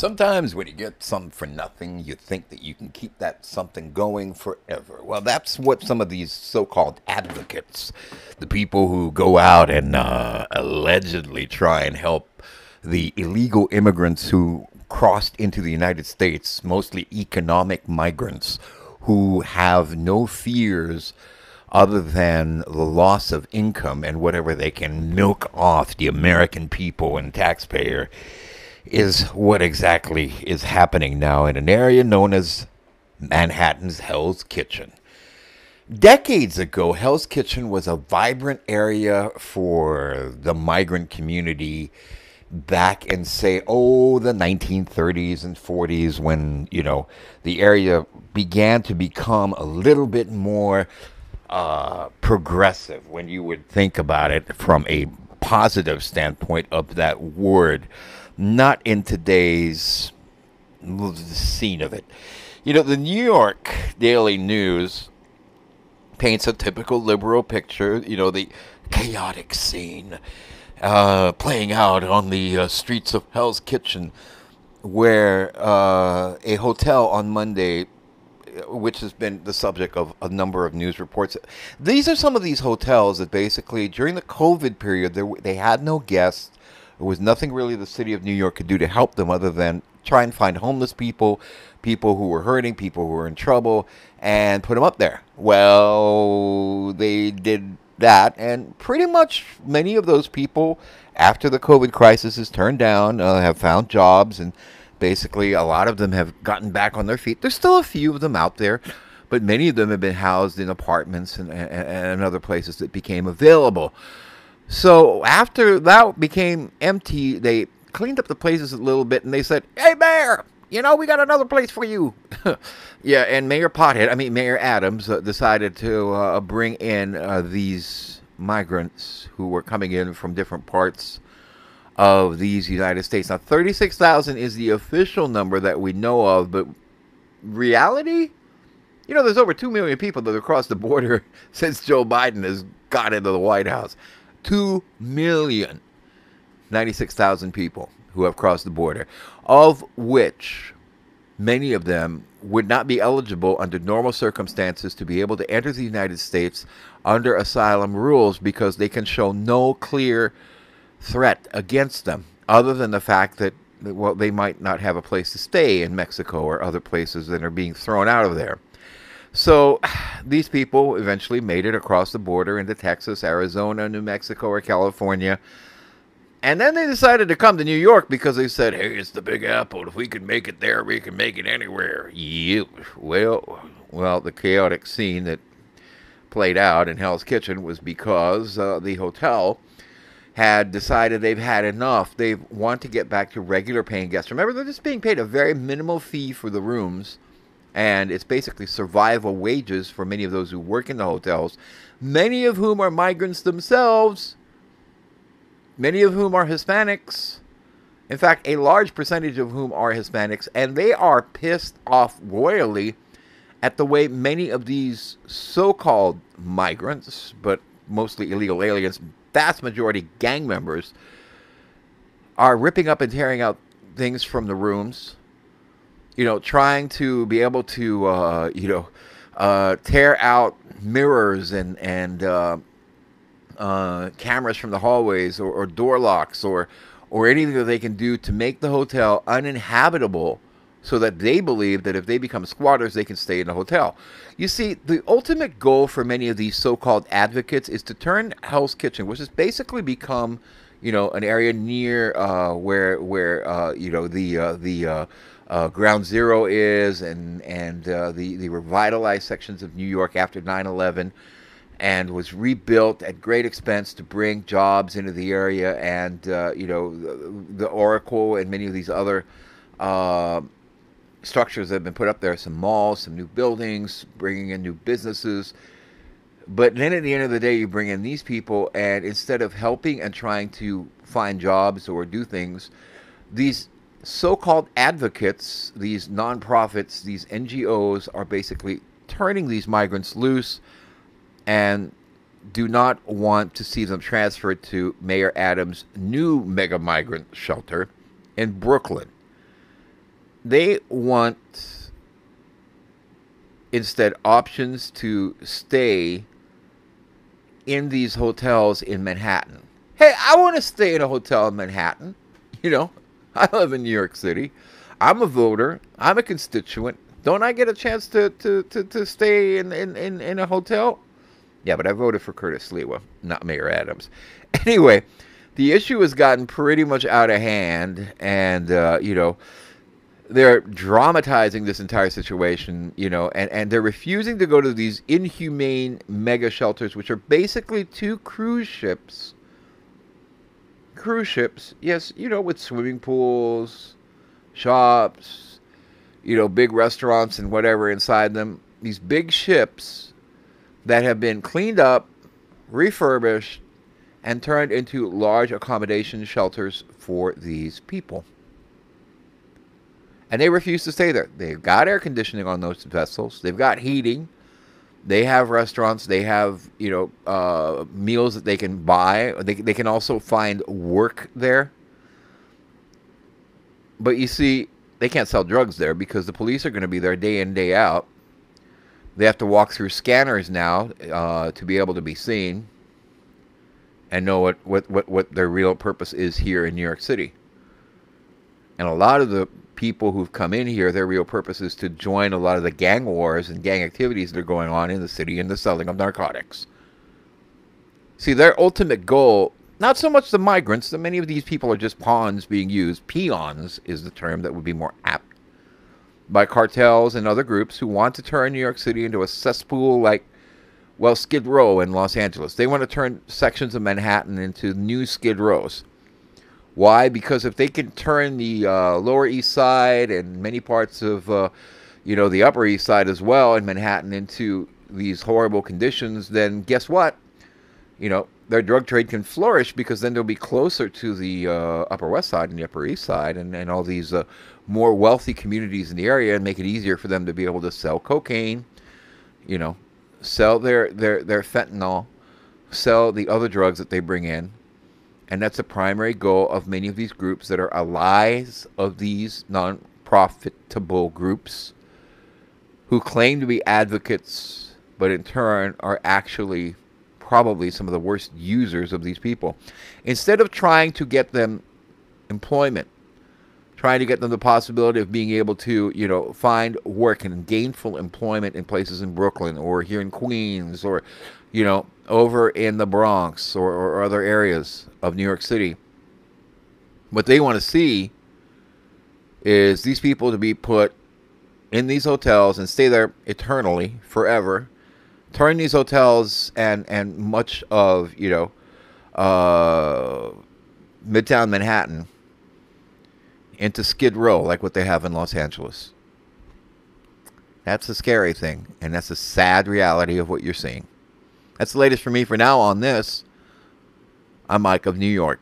Sometimes when you get something for nothing, you think that you can keep that something going forever. Well, that's what some of these so called advocates, the people who go out and uh, allegedly try and help the illegal immigrants who crossed into the United States, mostly economic migrants, who have no fears other than the loss of income and whatever they can milk off the American people and taxpayer is what exactly is happening now in an area known as Manhattan's Hell's Kitchen. Decades ago, Hell's Kitchen was a vibrant area for the migrant community back in, say, oh, the 1930s and 40s when, you know, the area began to become a little bit more uh, progressive when you would think about it from a positive standpoint of that word not in today's scene of it. You know, the New York Daily News paints a typical liberal picture, you know, the chaotic scene uh, playing out on the uh, streets of Hell's Kitchen, where uh, a hotel on Monday, which has been the subject of a number of news reports, these are some of these hotels that basically, during the COVID period, they had no guests there was nothing really the city of New York could do to help them other than try and find homeless people, people who were hurting, people who were in trouble, and put them up there. Well, they did that, and pretty much many of those people, after the COVID crisis is turned down, uh, have found jobs, and basically a lot of them have gotten back on their feet. There's still a few of them out there, but many of them have been housed in apartments and, and, and other places that became available. So after that became empty, they cleaned up the places a little bit and they said, Hey, Mayor, you know, we got another place for you. yeah, and Mayor Pothead, I mean, Mayor Adams, uh, decided to uh, bring in uh, these migrants who were coming in from different parts of these United States. Now, 36,000 is the official number that we know of, but reality? You know, there's over 2 million people that have crossed the border since Joe Biden has got into the White House. 2 million 96,000 people who have crossed the border, of which many of them would not be eligible under normal circumstances to be able to enter the United States under asylum rules because they can show no clear threat against them other than the fact that well they might not have a place to stay in Mexico or other places that are being thrown out of there. So these people eventually made it across the border into Texas, Arizona, New Mexico, or California. And then they decided to come to New York because they said, hey, it's the Big Apple. If we can make it there, we can make it anywhere. Yep. Well, well, the chaotic scene that played out in Hell's Kitchen was because uh, the hotel had decided they've had enough. They want to get back to regular paying guests. Remember, they're just being paid a very minimal fee for the rooms and it's basically survival wages for many of those who work in the hotels, many of whom are migrants themselves, many of whom are Hispanics. In fact, a large percentage of whom are Hispanics, and they are pissed off royally at the way many of these so called migrants, but mostly illegal aliens, vast majority gang members, are ripping up and tearing out things from the rooms you know, trying to be able to, uh, you know, uh, tear out mirrors and and uh, uh, cameras from the hallways or, or, door locks or or anything that they can do to make the hotel uninhabitable so that they believe that if they become squatters they can stay in the hotel. You see the ultimate goal for many of these so-called advocates is to turn hell's kitchen which has basically become you know an area near uh, where where uh, you know the uh, the uh, uh, Ground Zero is, and and uh, the the revitalized sections of New York after 9/11, and was rebuilt at great expense to bring jobs into the area, and you know the, the, Oracle and many of these other structures that have been put up there, some malls, some new buildings, bringing in new businesses. But then at the end of the day, you bring in these people, and instead of helping and trying to find jobs or do things, these so called advocates, these nonprofits, these NGOs, are basically turning these migrants loose and do not want to see them transferred to Mayor Adams' new mega migrant shelter in Brooklyn. they want instead options to stay in these hotels in Manhattan. Hey, I want to stay in a hotel in Manhattan. You know, I live in New York City. I'm a voter. I'm a constituent. Don't I get a chance to, to, to, to stay in, in, in, in a hotel? Yeah, but I voted for Curtis Sliwa, not Mayor Adams. Anyway, the issue has gotten pretty much out of hand, and, uh, you know, they're dramatizing this entire situation, you know, and, and they're refusing to go to these inhumane mega shelters, which are basically two cruise ships. Cruise ships, yes, you know, with swimming pools, shops, you know, big restaurants and whatever inside them. These big ships that have been cleaned up, refurbished, and turned into large accommodation shelters for these people. And they refuse to stay there. They've got air conditioning on those vessels, they've got heating. They have restaurants. They have you know uh, meals that they can buy. They they can also find work there. But you see, they can't sell drugs there because the police are going to be there day in day out. They have to walk through scanners now uh, to be able to be seen and know what, what, what, what their real purpose is here in New York City. And a lot of the people who've come in here, their real purpose is to join a lot of the gang wars and gang activities that are going on in the city and the selling of narcotics. See, their ultimate goal, not so much the migrants, that many of these people are just pawns being used. Peons is the term that would be more apt. By cartels and other groups who want to turn New York City into a cesspool like, well, Skid Row in Los Angeles. They want to turn sections of Manhattan into new Skid Rows. Why? Because if they can turn the uh, Lower East Side and many parts of, uh, you know, the Upper East Side as well in Manhattan into these horrible conditions, then guess what? You know, their drug trade can flourish because then they'll be closer to the uh, Upper West Side and the Upper East Side and, and all these uh, more wealthy communities in the area and make it easier for them to be able to sell cocaine, you know, sell their, their, their fentanyl, sell the other drugs that they bring in and that's the primary goal of many of these groups that are allies of these non profitable groups who claim to be advocates, but in turn are actually probably some of the worst users of these people. Instead of trying to get them employment, trying to get them the possibility of being able to, you know, find work and gainful employment in places in Brooklyn or here in Queens or, you know, over in the Bronx or, or other areas of New York City. What they want to see is these people to be put in these hotels and stay there eternally, forever. Turn these hotels and and much of you know uh, Midtown Manhattan into Skid Row, like what they have in Los Angeles. That's the scary thing, and that's the sad reality of what you're seeing. That's the latest for me for now on this. I'm Mike of New York.